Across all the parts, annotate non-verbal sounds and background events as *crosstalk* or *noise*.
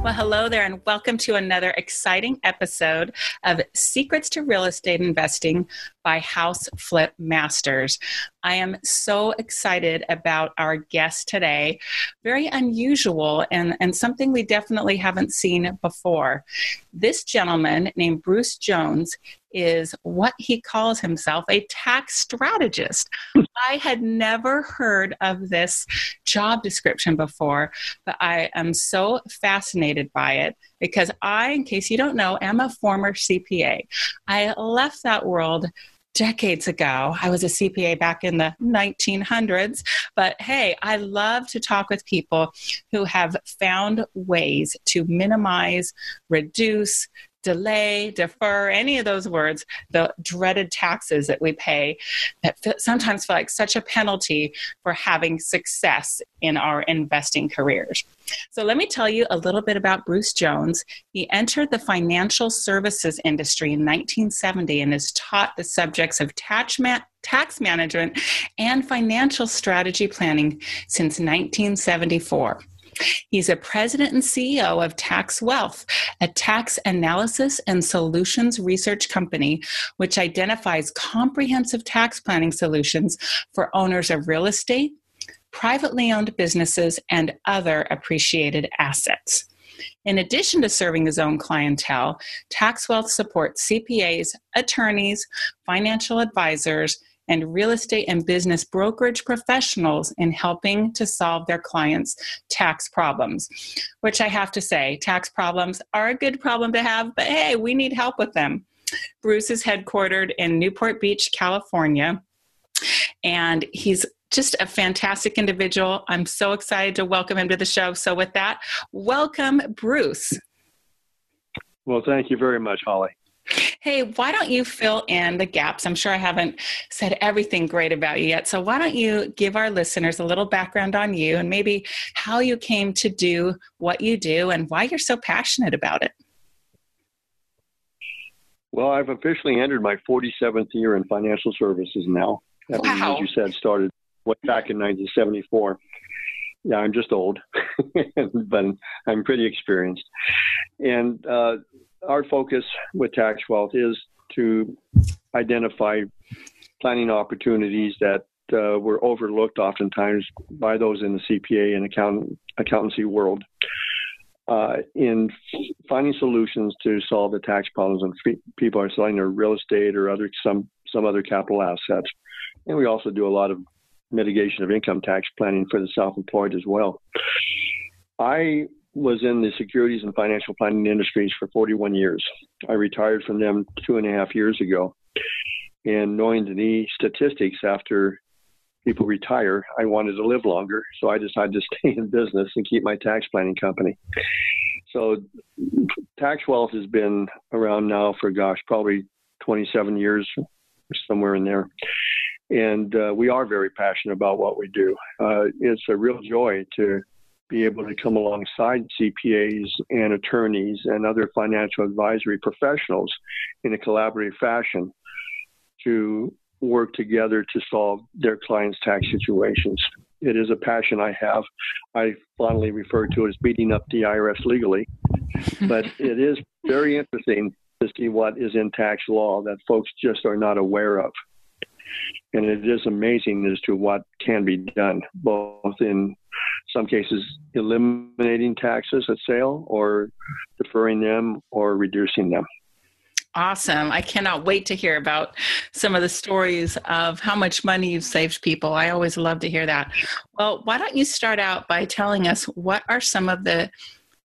Well, hello there, and welcome to another exciting episode of Secrets to Real Estate Investing by House Flip Masters. I am so excited about our guest today. Very unusual and, and something we definitely haven't seen before. This gentleman named Bruce Jones is what he calls himself a tax strategist. *laughs* I had never heard of this job description before, but I am so fascinated by it because I, in case you don't know, am a former CPA. I left that world decades ago. I was a CPA back in the 1900s. But hey, I love to talk with people who have found ways to minimize, reduce, delay, defer, any of those words, the dreaded taxes that we pay that sometimes feel like such a penalty for having success in our investing careers. So, let me tell you a little bit about Bruce Jones. He entered the financial services industry in 1970 and has taught the subjects of tax, tax management and financial strategy planning since 1974. He's a president and CEO of Tax Wealth, a tax analysis and solutions research company which identifies comprehensive tax planning solutions for owners of real estate, privately owned businesses, and other appreciated assets. In addition to serving his own clientele, Tax Wealth supports CPAs, attorneys, financial advisors, and real estate and business brokerage professionals in helping to solve their clients' tax problems. Which I have to say, tax problems are a good problem to have, but hey, we need help with them. Bruce is headquartered in Newport Beach, California, and he's just a fantastic individual. I'm so excited to welcome him to the show. So, with that, welcome, Bruce. Well, thank you very much, Holly. Hey, why don't you fill in the gaps? I'm sure I haven't said everything great about you yet. So, why don't you give our listeners a little background on you and maybe how you came to do what you do and why you're so passionate about it? Well, I've officially entered my 47th year in financial services now. Wow. As you said, started way back in 1974. Yeah, I'm just old, *laughs* but I'm pretty experienced. And uh, our focus with Tax Wealth is to identify planning opportunities that uh, were overlooked oftentimes by those in the CPA and account, accountancy world. Uh, in finding solutions to solve the tax problems when people are selling their real estate or other some some other capital assets, and we also do a lot of mitigation of income tax planning for the self-employed as well. I was in the securities and financial planning industries for 41 years. I retired from them two and a half years ago. And knowing the statistics after people retire, I wanted to live longer. So I decided to *laughs* stay in business and keep my tax planning company. So Tax Wealth has been around now for, gosh, probably 27 years, somewhere in there. And uh, we are very passionate about what we do. Uh, it's a real joy to be able to come alongside CPAs and attorneys and other financial advisory professionals in a collaborative fashion to work together to solve their clients' tax situations. It is a passion I have. I fondly refer to it as beating up the IRS legally, but *laughs* it is very interesting to see what is in tax law that folks just are not aware of. And it is amazing as to what can be done, both in some cases eliminating taxes at sale or deferring them or reducing them. Awesome. I cannot wait to hear about some of the stories of how much money you've saved people. I always love to hear that. Well, why don't you start out by telling us what are some of the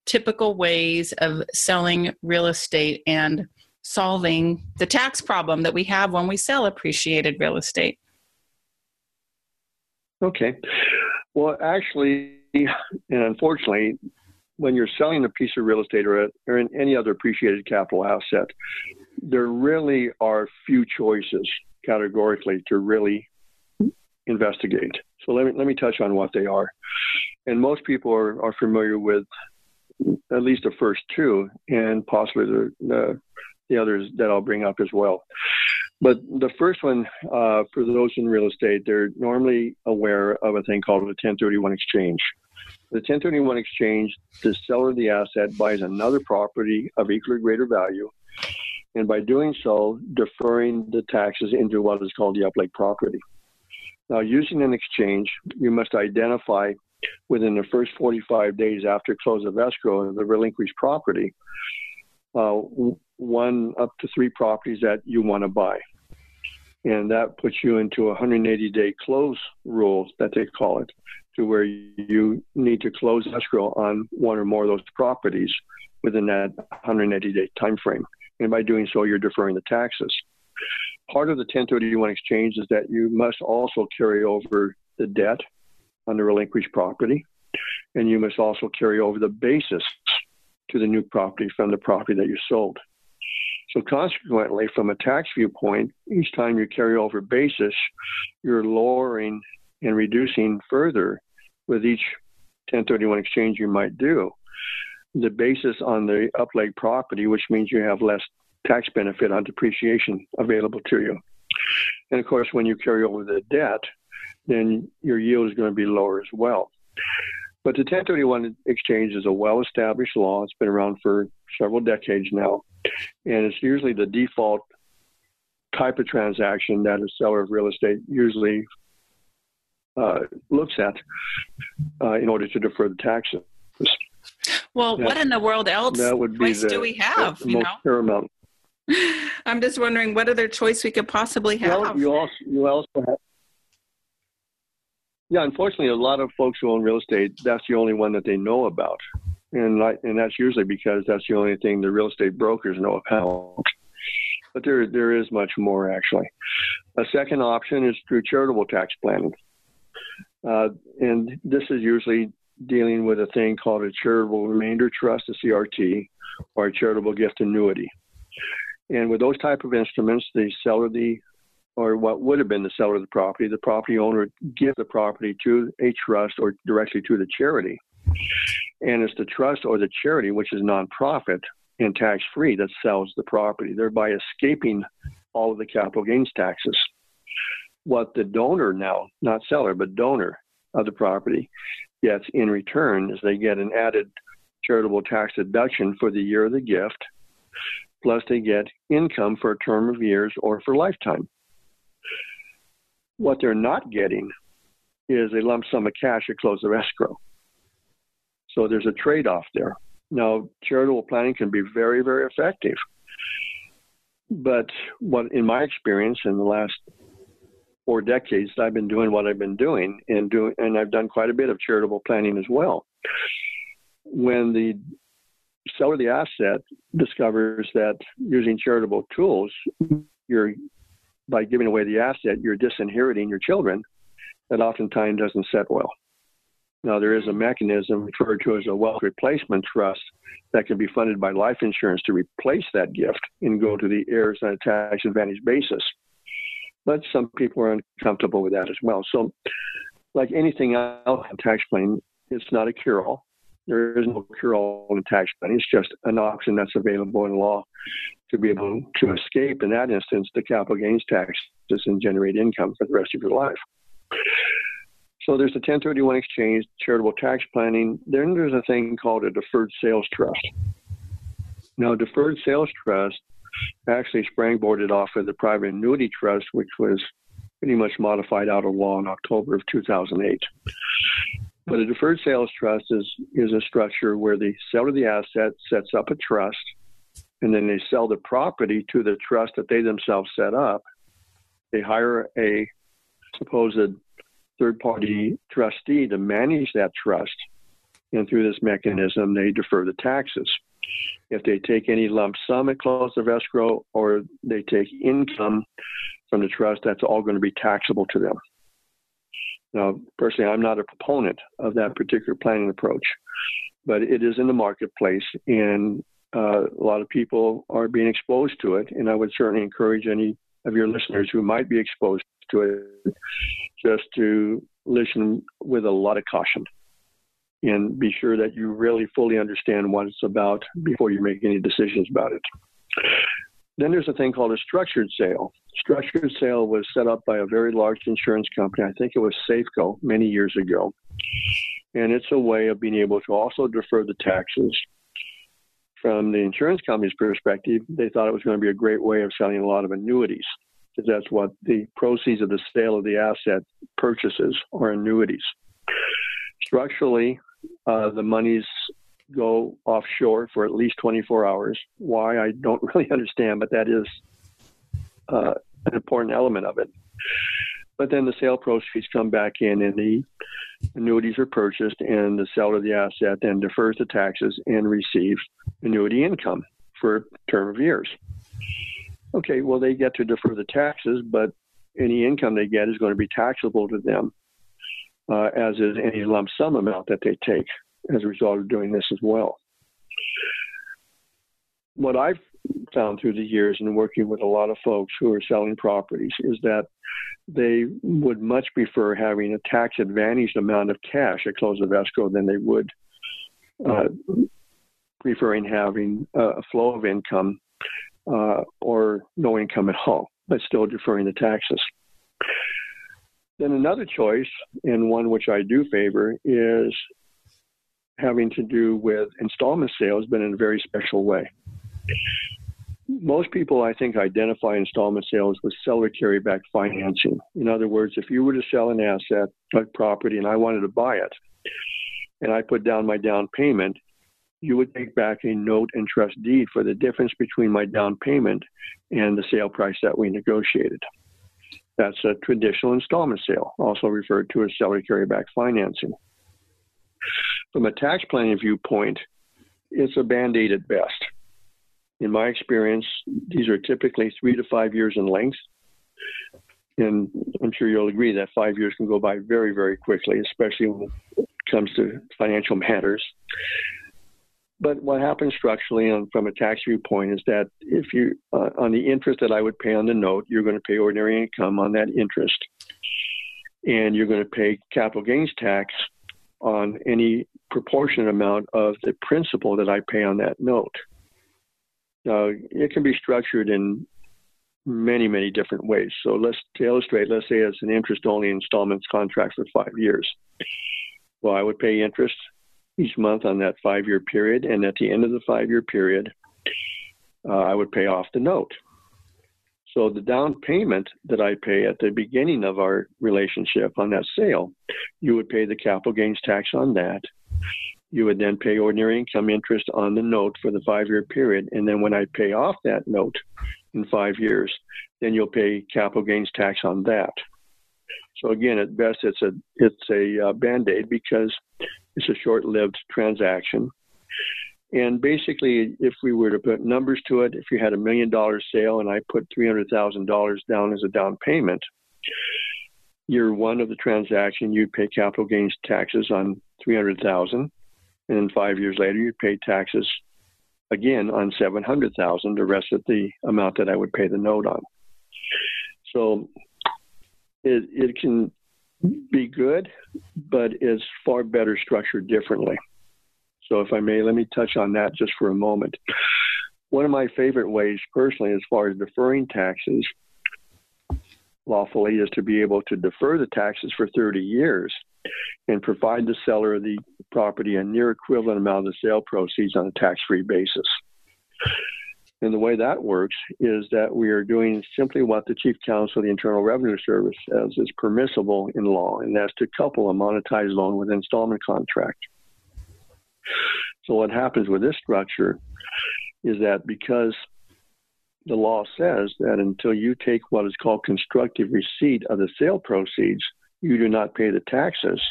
typical ways of selling real estate and solving the tax problem that we have when we sell appreciated real estate? Okay. Well, actually, and unfortunately, when you're selling a piece of real estate or, a, or any other appreciated capital asset, there really are few choices categorically to really investigate. So let me let me touch on what they are. And most people are, are familiar with at least the first two, and possibly the, the, the others that I'll bring up as well. But the first one, uh, for those in real estate, they're normally aware of a thing called a 1031 exchange. The 1031 exchange, the seller of the asset buys another property of equal or greater value, and by doing so, deferring the taxes into what is called the upleg property. Now, using an exchange, you must identify within the first 45 days after close of escrow the relinquished property, uh, one up to three properties that you want to buy. And that puts you into a 180 day close rule that they call it, to where you need to close escrow on one or more of those properties within that 180 day time frame. And by doing so, you're deferring the taxes. Part of the 1031 exchange is that you must also carry over the debt on the relinquished property, and you must also carry over the basis to the new property from the property that you sold. So, consequently, from a tax viewpoint, each time you carry over basis, you're lowering and reducing further with each 1031 exchange you might do the basis on the upleg property, which means you have less tax benefit on depreciation available to you. And of course, when you carry over the debt, then your yield is going to be lower as well. But the 1031 exchange is a well established law. It's been around for several decades now. And it's usually the default type of transaction that a seller of real estate usually uh, looks at uh, in order to defer the taxes. Well, what in the world else that would be choice the, do we have? The you most know, paramount. *laughs* I'm just wondering what other choice we could possibly have. Well, you also you also have. Yeah, unfortunately, a lot of folks who own real estate, that's the only one that they know about, and like, and that's usually because that's the only thing the real estate brokers know about. But there there is much more actually. A second option is through charitable tax planning, uh, and this is usually dealing with a thing called a charitable remainder trust, a CRT, or a charitable gift annuity. And with those type of instruments, the seller the or what would have been the seller of the property, the property owner gives the property to a trust or directly to the charity. And it's the trust or the charity, which is nonprofit and tax free, that sells the property, thereby escaping all of the capital gains taxes. What the donor now, not seller, but donor of the property, gets in return is they get an added charitable tax deduction for the year of the gift, plus they get income for a term of years or for lifetime. What they're not getting is a lump sum of cash at close of escrow. So there's a trade off there. Now, charitable planning can be very, very effective. But what, in my experience in the last four decades I've been doing what I've been doing and doing and I've done quite a bit of charitable planning as well. When the seller of the asset discovers that using charitable tools, you're by giving away the asset, you're disinheriting your children, that oftentimes doesn't set well. Now, there is a mechanism referred to as a wealth replacement trust that can be funded by life insurance to replace that gift and go to the heirs on a tax advantage basis but some people are uncomfortable with that as well. So, like anything else in tax planning, it's not a cure all. There is no cure all in tax planning. It's just an option that's available in law to be able to escape, in that instance, the capital gains taxes and generate income for the rest of your life. So there's a 1031 exchange, charitable tax planning. Then there's a thing called a deferred sales trust. Now, deferred sales trust actually sprang-boarded off of the private annuity trust, which was pretty much modified out of law in October of 2008. But a deferred sales trust is, is a structure where the seller of the asset sets up a trust and then they sell the property to the trust that they themselves set up. They hire a supposed third party trustee to manage that trust. And through this mechanism, they defer the taxes if they take any lump sum at close of escrow or they take income from the trust, that's all going to be taxable to them. Now, personally, I'm not a proponent of that particular planning approach. but it is in the marketplace, and uh, a lot of people are being exposed to it. And I would certainly encourage any of your listeners who might be exposed to it just to listen with a lot of caution and be sure that you really fully understand what it's about before you make any decisions about it. Then there's a thing called a structured sale. Structured sale was set up by a very large insurance company. I think it was Safeco many years ago. And it's a way of being able to also defer the taxes. From the insurance company's perspective, they thought it was going to be a great way of selling a lot of annuities, because that's what the proceeds of the sale of the asset purchases or annuities. Structurally, uh, the monies go offshore for at least 24 hours. Why, I don't *laughs* really understand, but that is uh, an important element of it. But then the sale proceeds come back in, and the annuities are purchased, and the seller of the asset then defers the taxes and receives annuity income for a term of years. Okay, well, they get to defer the taxes, but any income they get is going to be taxable to them, uh, as is any lump sum amount that they take as a result of doing this as well. What I've found through the years in working with a lot of folks who are selling properties is that they would much prefer having a tax advantaged amount of cash at close of escrow than they would uh, preferring having a flow of income uh, or no income at all, but still deferring the taxes. Then another choice, and one which I do favor, is having to do with installment sales, but in a very special way. Most people, I think, identify installment sales with seller carryback financing. In other words, if you were to sell an asset, like property, and I wanted to buy it, and I put down my down payment, you would take back a note and trust deed for the difference between my down payment and the sale price that we negotiated. That's a traditional installment sale, also referred to as seller carryback financing. From a tax planning viewpoint, it's a band aid at best. In my experience, these are typically three to five years in length. And I'm sure you'll agree that five years can go by very, very quickly, especially when it comes to financial matters. But what happens structurally on, from a tax viewpoint is that if you, uh, on the interest that I would pay on the note, you're going to pay ordinary income on that interest. And you're going to pay capital gains tax on any proportionate amount of the principal that I pay on that note. Now, it can be structured in many, many different ways. So let's to illustrate, let's say it's an interest only installments contract for five years. Well, I would pay interest each month on that five year period, and at the end of the five year period, uh, I would pay off the note. So the down payment that I pay at the beginning of our relationship on that sale, you would pay the capital gains tax on that. You would then pay ordinary income interest on the note for the five year period. And then when I pay off that note in five years, then you'll pay capital gains tax on that. So again, at best, it's a it's a uh, band aid because it's a short lived transaction. And basically, if we were to put numbers to it, if you had a million dollar sale and I put $300,000 down as a down payment, year one of the transaction, you'd pay capital gains taxes on 300,000. And then five years later, you'd pay taxes again on 700,000, the rest of the amount that I would pay the note on. So it, it can be good, but is far better structured differently. So, if I may, let me touch on that just for a moment. One of my favorite ways, personally, as far as deferring taxes lawfully, is to be able to defer the taxes for 30 years and provide the seller of the property a near equivalent amount of the sale proceeds on a tax free basis. And the way that works is that we are doing simply what the Chief Counsel of the Internal Revenue Service says is permissible in law, and that's to couple a monetized loan with an installment contract. So what happens with this structure is that because the law says that until you take what is called constructive receipt of the sale proceeds, you do not pay the taxes.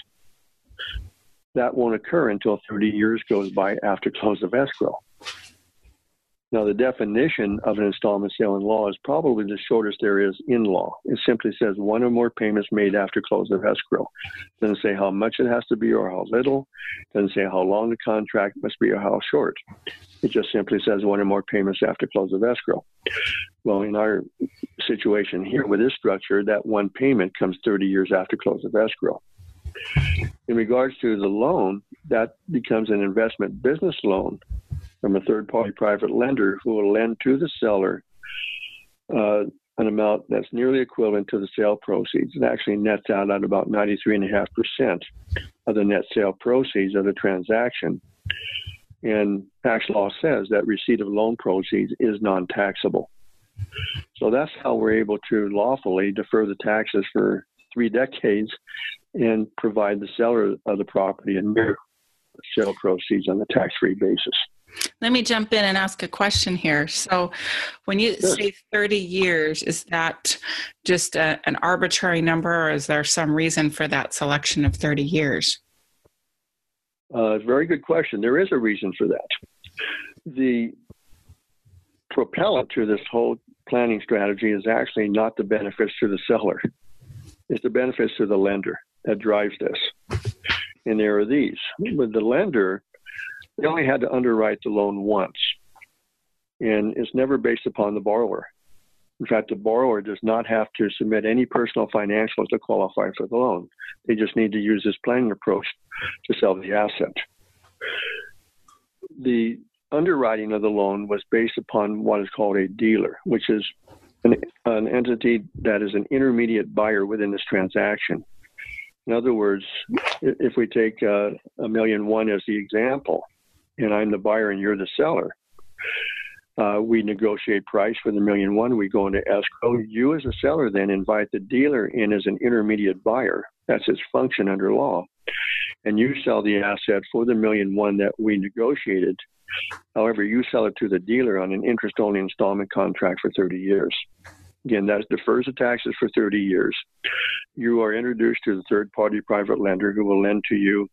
That won't occur until 30 years goes by after close of escrow. Now, the definition of an installment sale in law is probably the shortest there is in law. It simply says one or more payments made after close of escrow. Doesn't say how much it has to be or how little. It doesn't say how long the contract must be or how short. It just simply says one or more payments after close of escrow. Well, in our situation here with this structure, that one payment comes 30 years after close of escrow. In regards to the loan, that becomes an investment business loan from a third party private lender who will lend to the seller uh, an amount that's nearly equivalent to the sale proceeds. It actually nets out at about 93.5% of the net sale proceeds of the transaction. And tax law says that receipt of loan proceeds is non taxable. So that's how we're able to lawfully defer the taxes for three decades and provide the seller of the property a mere sale proceeds on a tax free basis. Let me jump in and ask a question here. So, when you sure. say 30 years, is that just a, an arbitrary number, or is there some reason for that selection of 30 years? Uh, very good question. There is a reason for that. The propellant to this whole planning strategy is actually not the benefits to the seller, it's the benefits to the lender that drives this. And there are these. With the lender, they only had to underwrite the loan once, and it's never based upon the borrower. In fact, the borrower does not have to submit any personal financials to qualify for the loan. They just need to use this planning approach to sell the asset. The underwriting of the loan was based upon what is called a dealer, which is an, an entity that is an intermediate buyer within this transaction. In other words, if we take uh, a million one as the example, and I'm the buyer and you're the seller. Uh, we negotiate price for the million one. We go into escrow. You, as a seller, then invite the dealer in as an intermediate buyer. That's its function under law. And you sell the asset for the million one that we negotiated. However, you sell it to the dealer on an interest only installment contract for 30 years. Again, that defers the taxes for 30 years. You are introduced to the third party private lender who will lend to you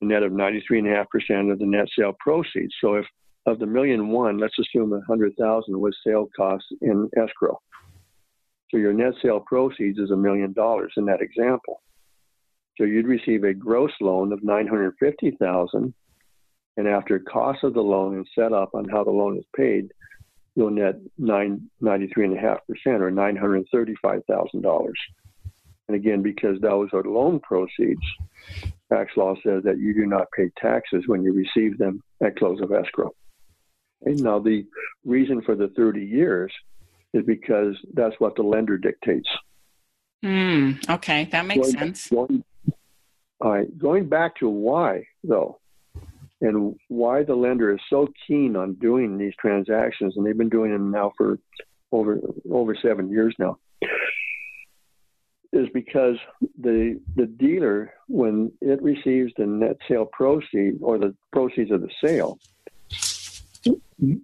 a net of 93.5% of the net sale proceeds. So if of the million one, let's assume a hundred thousand was sale costs in escrow. So your net sale proceeds is a million dollars in that example. So you'd receive a gross loan of 950,000 and after cost of the loan and set up on how the loan is paid, you'll net 93.5% or $935,000. And again, because those are loan proceeds, tax law says that you do not pay taxes when you receive them at close of escrow. And now, the reason for the 30 years is because that's what the lender dictates. Mm, okay, that makes going, sense. Going, all right, going back to why, though, and why the lender is so keen on doing these transactions, and they've been doing them now for over over seven years now is because the the dealer, when it receives the net sale proceeds or the proceeds of the sale,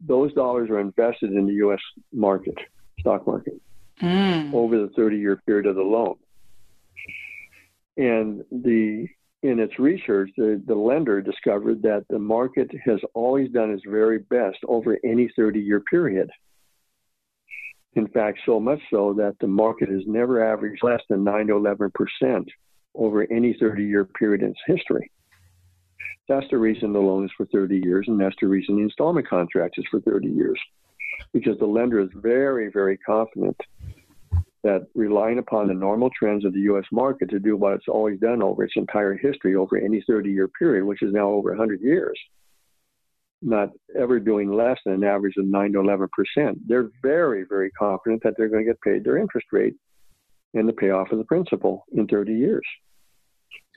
those dollars are invested in the U.S. market, stock market, mm. over the 30 year period of the loan. And the in its research, the, the lender discovered that the market has always done its very best over any 30 year period. In fact, so much so that the market has never averaged less than 9 to 11% over any 30 year period in its history. That's the reason the loan is for 30 years, and that's the reason the installment contract is for 30 years. Because the lender is very, very confident that relying upon the normal trends of the U.S. market to do what it's always done over its entire history over any 30 year period, which is now over 100 years, not ever doing less than an average of 9 to 11 percent. They're very, very confident that they're going to get paid their interest rate and the payoff of the principal in 30 years.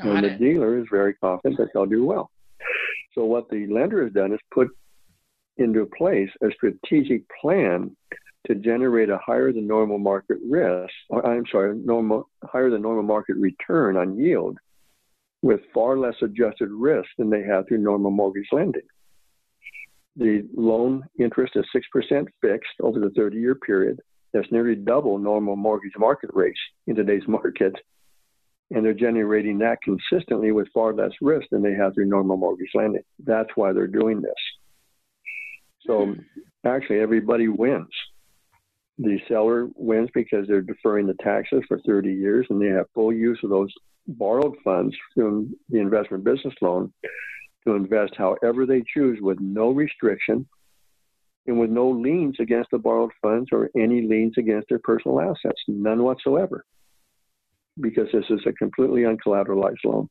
Got and it. the dealer is very confident that they'll do well. So what the lender has done is put into place a strategic plan to generate a higher than normal market risk, or I'm sorry, normal higher than normal market return on yield with far less adjusted risk than they have through normal mortgage lending. The loan interest is 6% fixed over the 30 year period. That's nearly double normal mortgage market rates in today's *laughs* market. And they're generating that consistently with far less risk than they have through normal mortgage lending. That's why they're doing this. So hmm. actually everybody wins. The seller wins because they're deferring the taxes for 30 years and they have full use of those borrowed funds from the investment business loan to invest however they choose with no restriction and with no liens against the borrowed funds or any liens against their personal assets, none whatsoever, because this is a completely uncollateralized loan.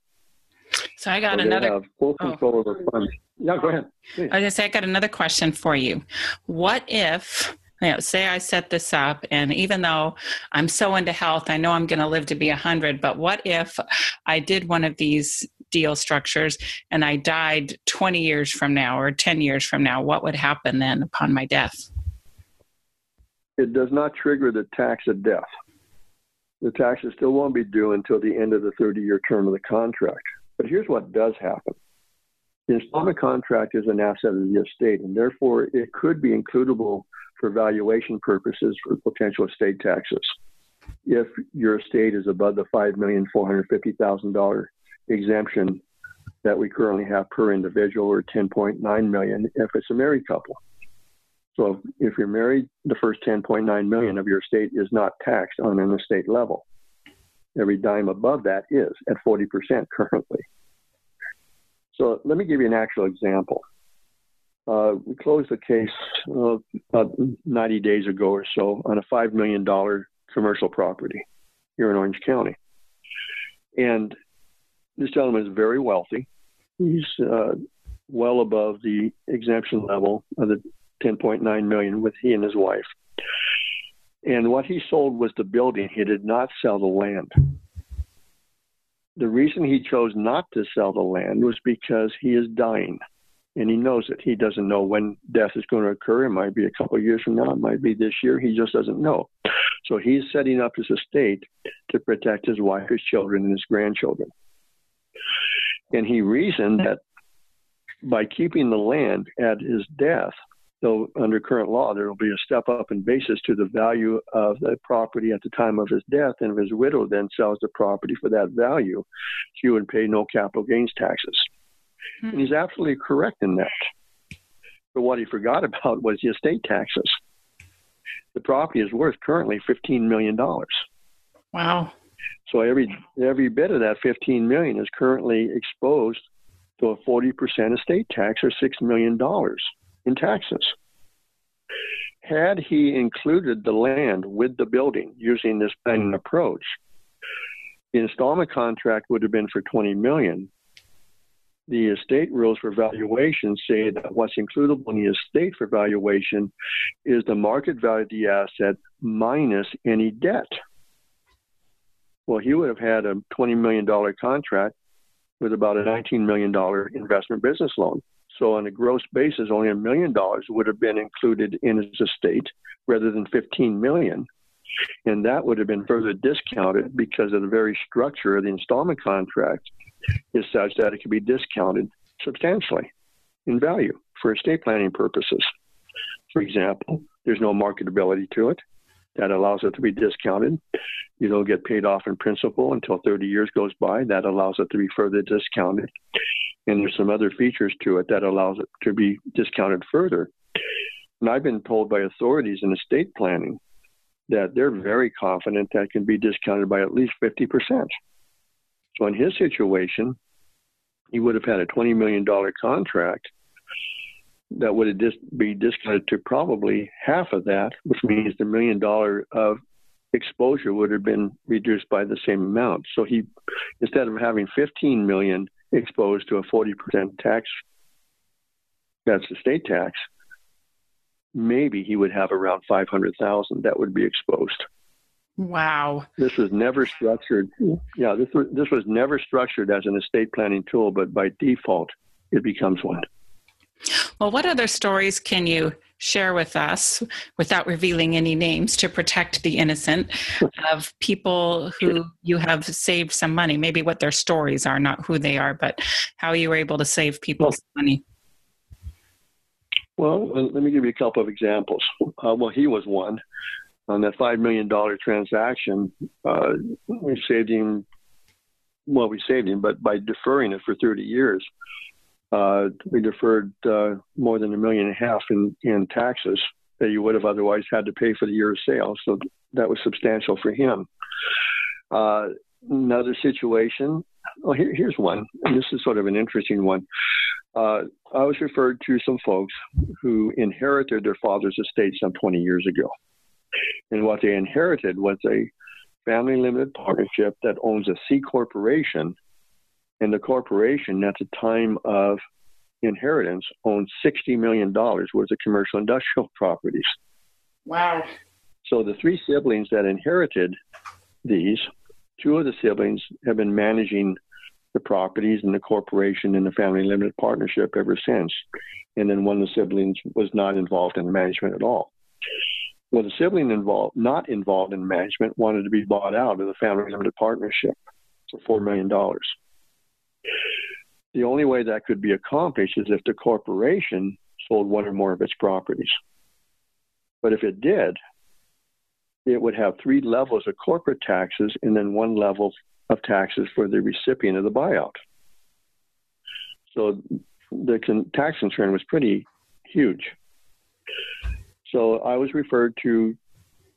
So I got so another. Have full oh. control oh. over funds. Yeah, go ahead. Please. I was say I got another question for you. What if you know, say I set this up, and even though I'm so into health, I know I'm going to live to be 100, but what if I did one of these deal structures and I died 20 years from now or 10 years from now? What would happen then upon my death? It does not trigger the tax of death. The taxes still won't be due until the end of the 30 year term of the contract. But here's what does happen the installment contract is an asset of the estate, and therefore it could be includable for valuation purposes for potential estate taxes. If your estate is above the $5,450,000 exemption that we currently have per individual or 10.9 million if it's a married couple. So if you're married, the first 10.9 million of your estate is not taxed on an estate level. Every dime above that is at 40% currently. So let me give you an actual example. Uh, we closed the case uh, about 90 days ago or so on a $5 million commercial property here in Orange County. And this gentleman is very wealthy. He's uh, well above the exemption level of the 10.9 million with he and his wife. And what he sold was the building. He did not sell the land. The reason he chose not to sell the land was because he is dying and he knows it. He doesn't know when death is going to occur. It might be a couple of years from now. It might be this year. He just doesn't know. So he's setting up his estate to protect his wife, his children, and his grandchildren. And he reasoned that by keeping the land at his death, though under current law there will be a step up in basis to the value of the property at the time of his death, and if his widow then sells the property for that value, she would pay no capital gains taxes. Hmm. And he's absolutely correct in that. But what he forgot about was the estate taxes. The property is worth currently $15 million. Wow. So every every bit of that 15 million is currently exposed to a 40% estate tax or 6 million dollars in taxes. Had he included the land with the building using this planning approach, the installment contract would have been for 20 million. The estate rules for valuation say that what's includable in the estate for valuation is the market value of the asset minus any debt. Well, he would have had a $20 million contract with about a $19 million investment business loan. So, on a gross basis, only a million dollars would have been included in his estate rather than 15 million. And that would have been further discounted because of the very structure of the installment contract is such that it can be discounted substantially in value for estate planning purposes. For example, there's no marketability to it that allows it to be discounted. You don't get paid off in principal until 30 years goes by. That allows it to be further discounted. And there's some other features to it that allows it to be discounted further. And I've been told by authorities in estate planning that they're very confident that can be discounted by at least 50%. So in his situation, he would have had a $20 million contract that would have dis- be discounted to probably half of that, which means the million dollar of exposure would have been reduced by the same amount. So he, instead of having 15 million exposed to a 40% tax, that's the state tax, maybe he would have around 500,000 that would be exposed. Wow. This was never structured. Yeah, this was, this was never structured as an estate planning tool, but by default, it becomes one. Well, what other stories can you share with us without revealing any names to protect the innocent *laughs* of people who you have saved some money? Maybe what their stories are, not who they are, but how you were able to save people's well, money. Well, let me give you a couple of examples. Uh, well, he was one. On that $5 million transaction, uh, we saved him, well, we saved him, but by deferring it for 30 years, uh, we deferred uh, more than a million and a half in, in taxes that he would have otherwise had to pay for the year's sale. So that was substantial for him. Uh, another situation. Oh, here, here's one. And this is sort of an interesting one. Uh, I was referred to some folks who inherited their father's estate some 20 years ago. And what they inherited was a family limited partnership that owns a C corporation. And the corporation, at the time of inheritance, owned $60 million worth of commercial industrial *laughs* properties. Wow. So the three siblings that inherited these, two of the siblings have been managing the properties and the corporation and the family limited partnership ever since. And then one of the siblings was not involved in management at all. Well, the sibling involved, not involved in management, wanted to be bought out of the family limited partnership for four million dollars. The only way that could be accomplished is if the corporation sold one or more of its properties. But if it did, it would have three levels of corporate taxes and then one level of taxes for the recipient of the buyout. So the tax concern was pretty huge. So I was referred to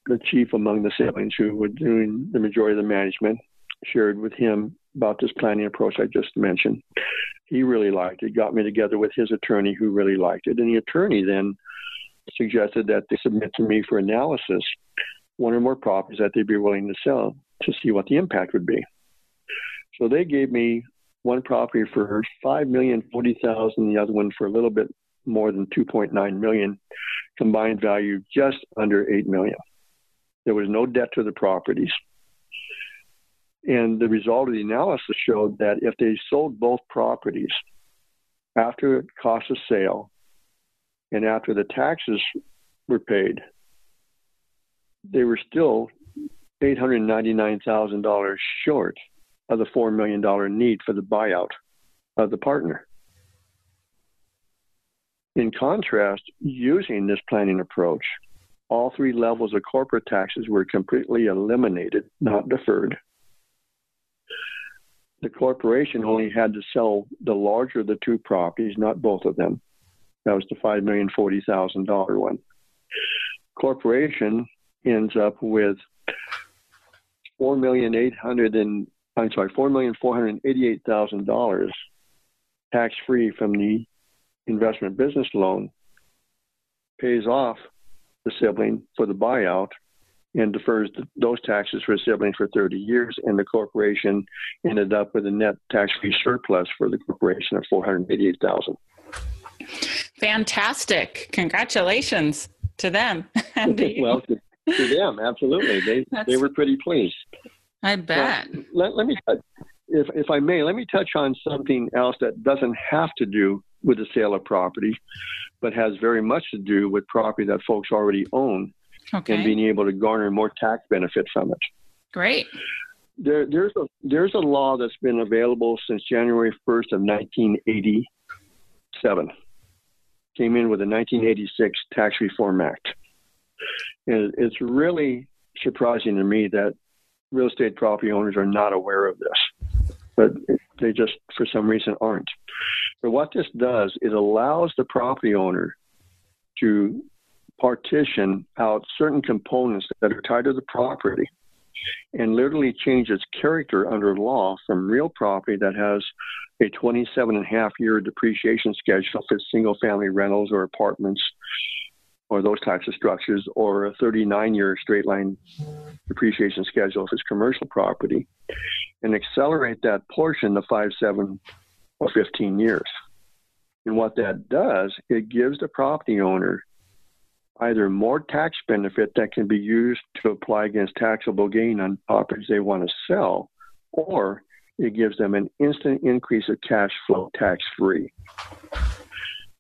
the chief among the siblings who were doing the majority of the management, shared with him about this planning approach I just mentioned. He really liked it, got me together with his attorney who really liked it. And the attorney then suggested that they submit to me for analysis one or more properties that they'd be willing to sell to see what the impact would be. So they gave me one property for five million forty thousand, the other one for a little bit more than two point nine million, combined value just under eight million. There was no debt to the properties. And the result of the analysis showed that if they sold both properties after cost of sale and after the taxes were paid, they were still $899,000 short of the $4 million need for the buyout of the partner. In contrast, using this planning approach, all three levels of corporate taxes were completely eliminated, not deferred. The corporation only had to sell the larger of the two properties, not both of them. That was the five million forty thousand dollar one. Corporation ends up with four million eight hundred and I'm sorry, four million four hundred eighty-eight thousand dollars tax free from the investment business loan, pays off the sibling for the buyout, and defers those taxes for a sibling for 30 years, and the corporation ended up with a net tax-free surplus for the corporation of 488,000. Fantastic! Congratulations to them. *laughs* well, to, to, them, absolutely. They *laughs* they were pretty pleased. I bet. let, let me, if, if I may, let me touch on something else that doesn't have to do with the sale of property, but has very much to do with property that folks already own okay. and being able to garner more tax benefit from it. Great. There, there's a there's a law that's been available since January 1st of 1987. Came in with the 1986 Tax Reform Act, and it's really surprising to me that real estate property owners are not aware of this, but they just, for some reason, aren't. But what this does, it allows the property owner to partition out certain components that are tied to the property and literally change its character under law from real property that has a 27 and a half year depreciation schedule for single family rentals or apartments or those types of structures, or a 39 year straight line depreciation schedule if it's commercial property, and accelerate that portion to 5, 7, or 15 years. And what that does, it gives the property owner either more tax benefit that can be used to apply against taxable gain on properties they want to sell, or it gives them an instant increase of cash flow tax free.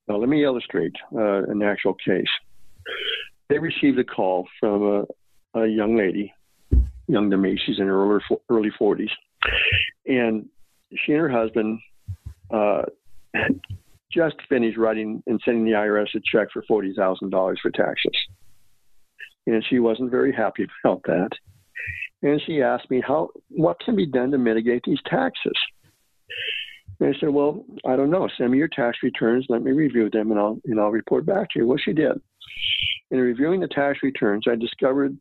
Now, let me illustrate uh, an actual case they received a call from a, a young lady, young to me. She's in her early, early 40s. And she and her husband uh, *laughs* just finished writing and sending the IRS a check for $40,000 for taxes. And she wasn't very happy about that. And she asked me how what can be done to mitigate these taxes. And I said, Well, I don't know. Send me your tax returns. Let me review them and I'll, and I'll report back to you. Well, she did. In reviewing the tax returns, I discovered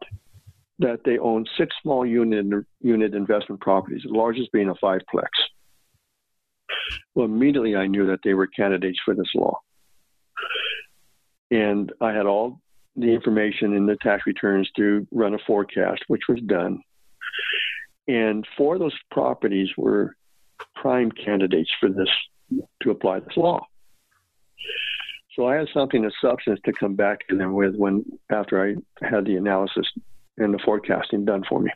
that they owned six small unit, unit investment properties, the largest being a fiveplex. Well, immediately I knew that they were candidates for this law. And I had all the information in the tax returns to run a forecast, which was done. And four of those properties were prime candidates for this to apply this law. So I had something of substance to come back to them with when after I had the analysis and the forecasting done for me.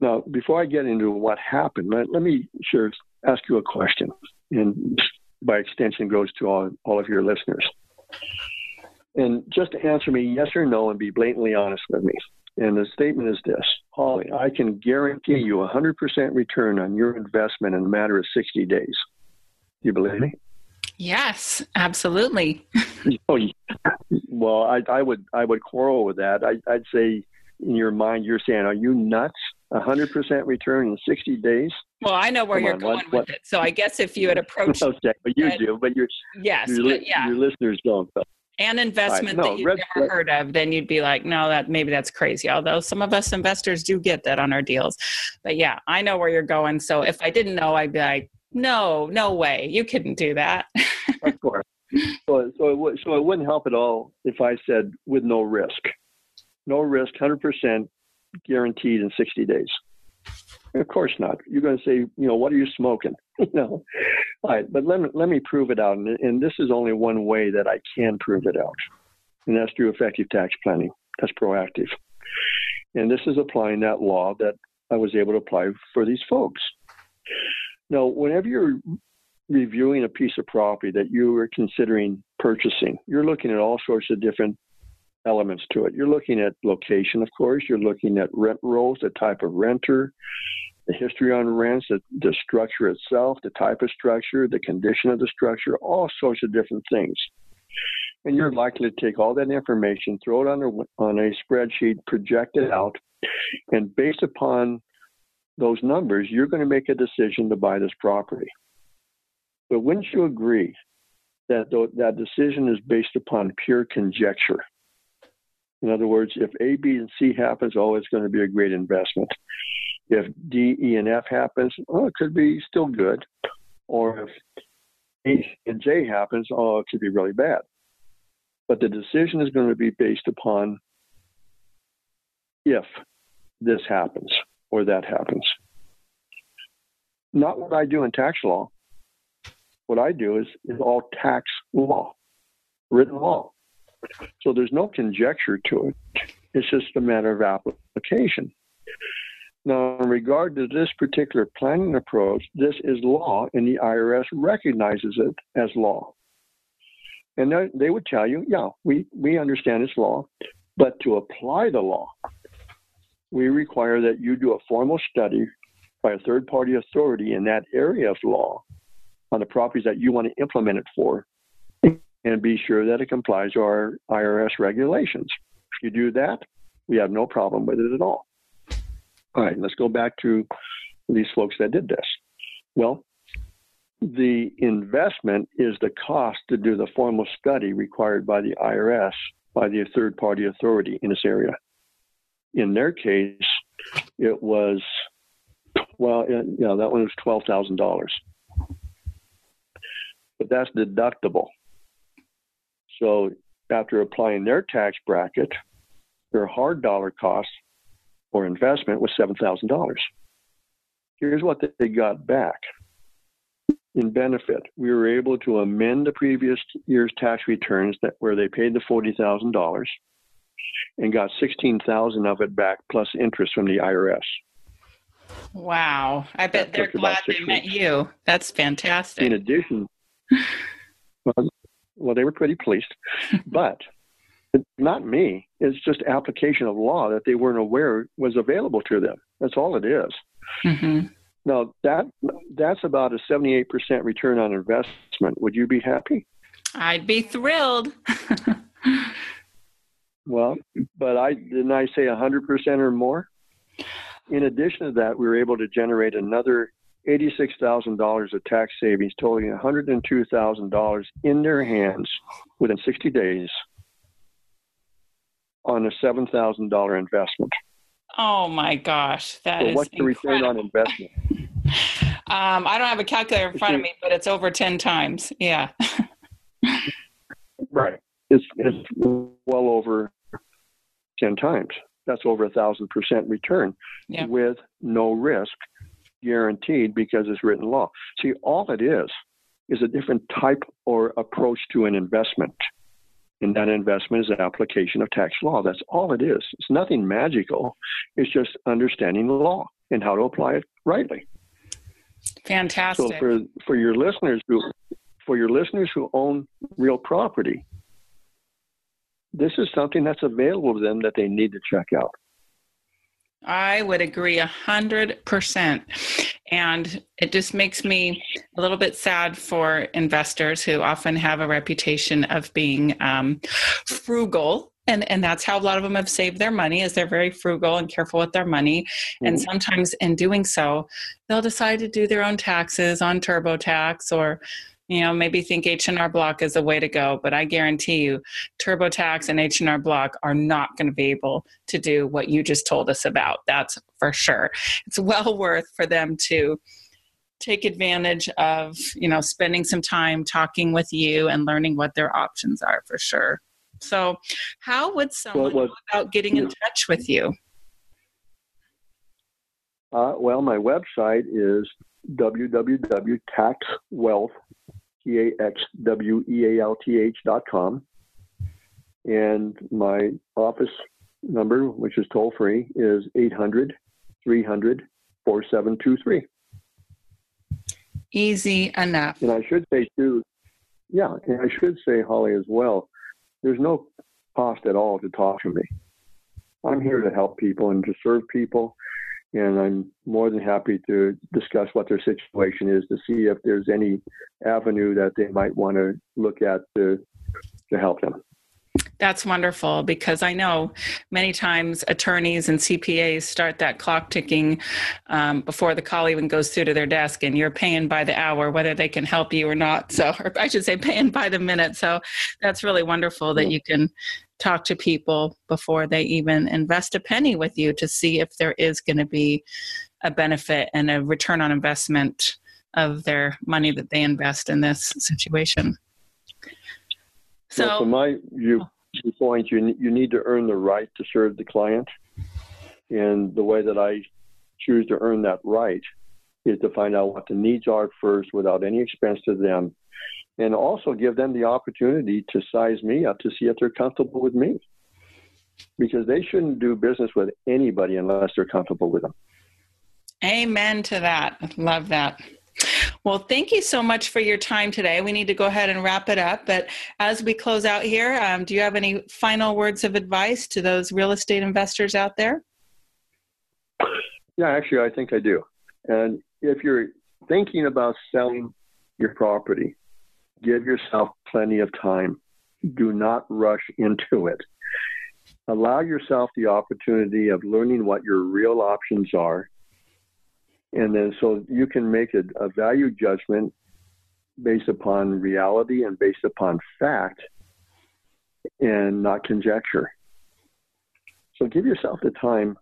Now, before I get into what happened, let, let me sure ask you a question, and by extension goes to all, all of your listeners. And just answer me yes or no and be blatantly honest with me. And the statement is this Holly, I can guarantee you a 100% return on your investment in a matter of 60 days. Do you believe me? Yes, absolutely. *laughs* oh, well, I, I, would I would quarrel with that. I, I'd say in your mind, you're saying, "Are you nuts? A hundred percent return in 60 days?" Well, I know where Come you're on, going what, with what? it. So I guess if you had *laughs* approached, okay, but you do, but your yes, your, but yeah, your listeners don't. An investment right. no, that you've red, never heard of, then you'd be like, no, that maybe that's crazy. Although some of us investors do get that on our deals, but yeah, I know where you're going. So if I didn't know, I'd be like, no, no way, you couldn't do that. *laughs* of course. So, so it would, so it wouldn't help at all if I said with no risk, no risk, hundred percent guaranteed in sixty days. Of course not. You're going to say, you know, what are you smoking? *laughs* you know, all right. But let me let me prove it out, and, and this is only one way that I can prove it out, and that's through effective tax planning. That's proactive, and this is applying that law that I was able to apply for these folks. Now, whenever you're reviewing a piece of property that you are considering purchasing, you're looking at all sorts of different elements to it. You're looking at location, of course. You're looking at rent rolls, the type of renter, the history on rents, the, the structure itself, the type of structure, the condition of the structure, all sorts of different things. And you're likely to take all that information, throw it on a, on a spreadsheet, project it out, and based upon those numbers, you're going to make a decision to buy this property. But wouldn't you agree that that decision is based upon pure conjecture? In other words, if A, B, and C happens, oh, it's going to be a great investment. If D, E, and F happens, oh, it could be still good. Or if H and J happens, oh, it could be really bad. But the decision is going to be based upon if this happens or that happens. Not what I do in tax law. What I do is, is all tax law, written law. So there's no conjecture to it. It's just a matter of application. Now, in regard to this particular planning approach, this is law, and the IRS recognizes it as law. And they would tell you, yeah, we, we understand it's law, but to apply the law, we require that you do a formal study by a third party authority in that area of law on the properties that you want to implement it for and be sure that it complies to our IRS regulations. If you do that, we have no problem with it at all. All right, let's go back to these folks that did this. Well, the investment is the cost to do the formal study required by the IRS by the third party authority in this area. In their case, it was, well, yeah, that one was $12,000. But that's deductible. So after applying their tax bracket, their hard dollar cost or investment was $7,000. Here's what they got back in benefit. We were able to amend the previous year's tax returns that where they paid the $40,000 and got 16,000 of it back plus interest from the IRS. Wow. I bet that they're glad they weeks. met you. That's fantastic. In addition, *laughs* well, well, they were pretty pleased. *laughs* but not me. It's just application of law that they weren't aware was available to them. That's all it is. Mm-hmm. Now that that's about a seventy-eight percent return on investment. Would you be happy? I'd be thrilled. *laughs* well, but I didn't I say hundred percent or more. In addition to that, we were able to generate another $86,000 of tax savings, totaling $102,000 in their hands within 60 days on a $7,000 investment. Oh my gosh, that so is what's the return on investment? *laughs* Um, I don't have a calculator in front of me, but it's over 10 times. Yeah. *laughs* right. It's, it's well over 10 times. That's over a thousand percent return Yeah. with no risk guaranteed because it's written law. See, all it is is a different type or approach to an investment. And that investment is an application of tax law. That's all it is. It's nothing magical. It's just understanding the law and how to apply it rightly. Fantastic. So for for your listeners who for your listeners who own real property, this is something that's available to them that they need to check out. I would agree a hundred percent. And it just makes me a little bit sad for investors who often have a reputation of being um, frugal. And, and that's how a lot of them have saved their money is they're very frugal and careful with their money and Mhm. sometimes in doing so they'll decide to do their own taxes on turbotax or you know maybe think h&r block is the way to go but i guarantee you turbotax and h&r block are not going to be able to do what you just told us about that's for sure. It's well worth for them to take advantage of you know spending some time talking with you and learning what their options are for sure. So how would someone what- go about getting in touch with you? Uh, well, my website is www.taxwealth, T-A-X-W-E-A-L-T-H dot com. And my office number, which is toll free, is 800 300 4723. easy enough And I should say, too, yeah, and I should say, Holly, as well, there's no cost at all to talk to me. I'm here to help people and to serve people. And I'm more than happy to discuss what their situation is to see if there's any avenue that they might want to look at to, to help them. That's wonderful because I know many times attorneys and CPAs start that clock ticking um, before the call even goes through to their desk, and you're paying by the hour whether they can help you or not. So, or I should say, paying by the minute. So, that's really wonderful that you can talk to people before they even invest a penny with you to see if there is going to be a benefit and a return on investment of their money that they invest in this situation. So, So, from my view, point, you, you need to earn the right to serve the client. And the way that I choose to earn that right is to find out what the needs are first without any expense to them. And also give them the opportunity to size me up to see if they're comfortable with me. Because they shouldn't do business with anybody unless they're comfortable with them. Amen to that. Love that. Well, thank you so much for your time today. We need to go ahead and wrap it up. But as we close out here, um, do you have any final words of advice to those real estate investors out there? Yeah, actually, I think I do. And if you're thinking about selling your property, give yourself plenty of time. Do not rush into it. Allow yourself the opportunity of learning what your real options are. And then so you can make a, a value judgment based upon reality and based upon fact and not conjecture. So give yourself the time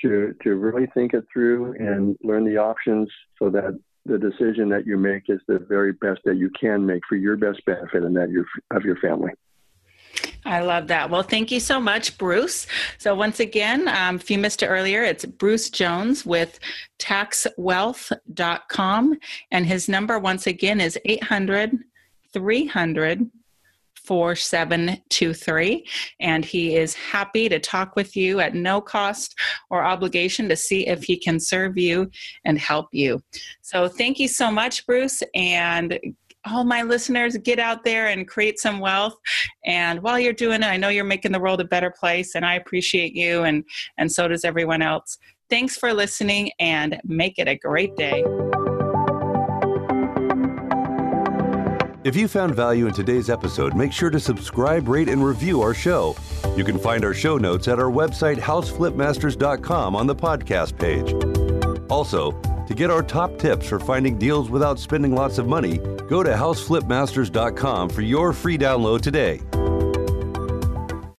to to really think it through and learn the options so that the decision that you make is the very best that you can make for your best benefit and that your of your family. I love that. Well, thank you so much, Bruce. So, once again, um, if you missed it earlier, it's Bruce Jones with taxwealth.com. And his number, once again, is 800 300 4723. And he is happy to talk with you at no cost or obligation to see if he can serve you and help you. So, thank you so much, Bruce. And all my listeners, get out there and create some wealth. And while you're doing it, I know you're making the world a better place, and I appreciate you, and and so does everyone else. Thanks for listening, and make it a great day. If you found value in today's episode, make sure to subscribe, rate, and review our show. You can find our show notes at our website, houseflipmasters.com, on the podcast page. Also, To get our top tips for finding deals without spending lots of money, go to houseflipmasters.com for your free download today.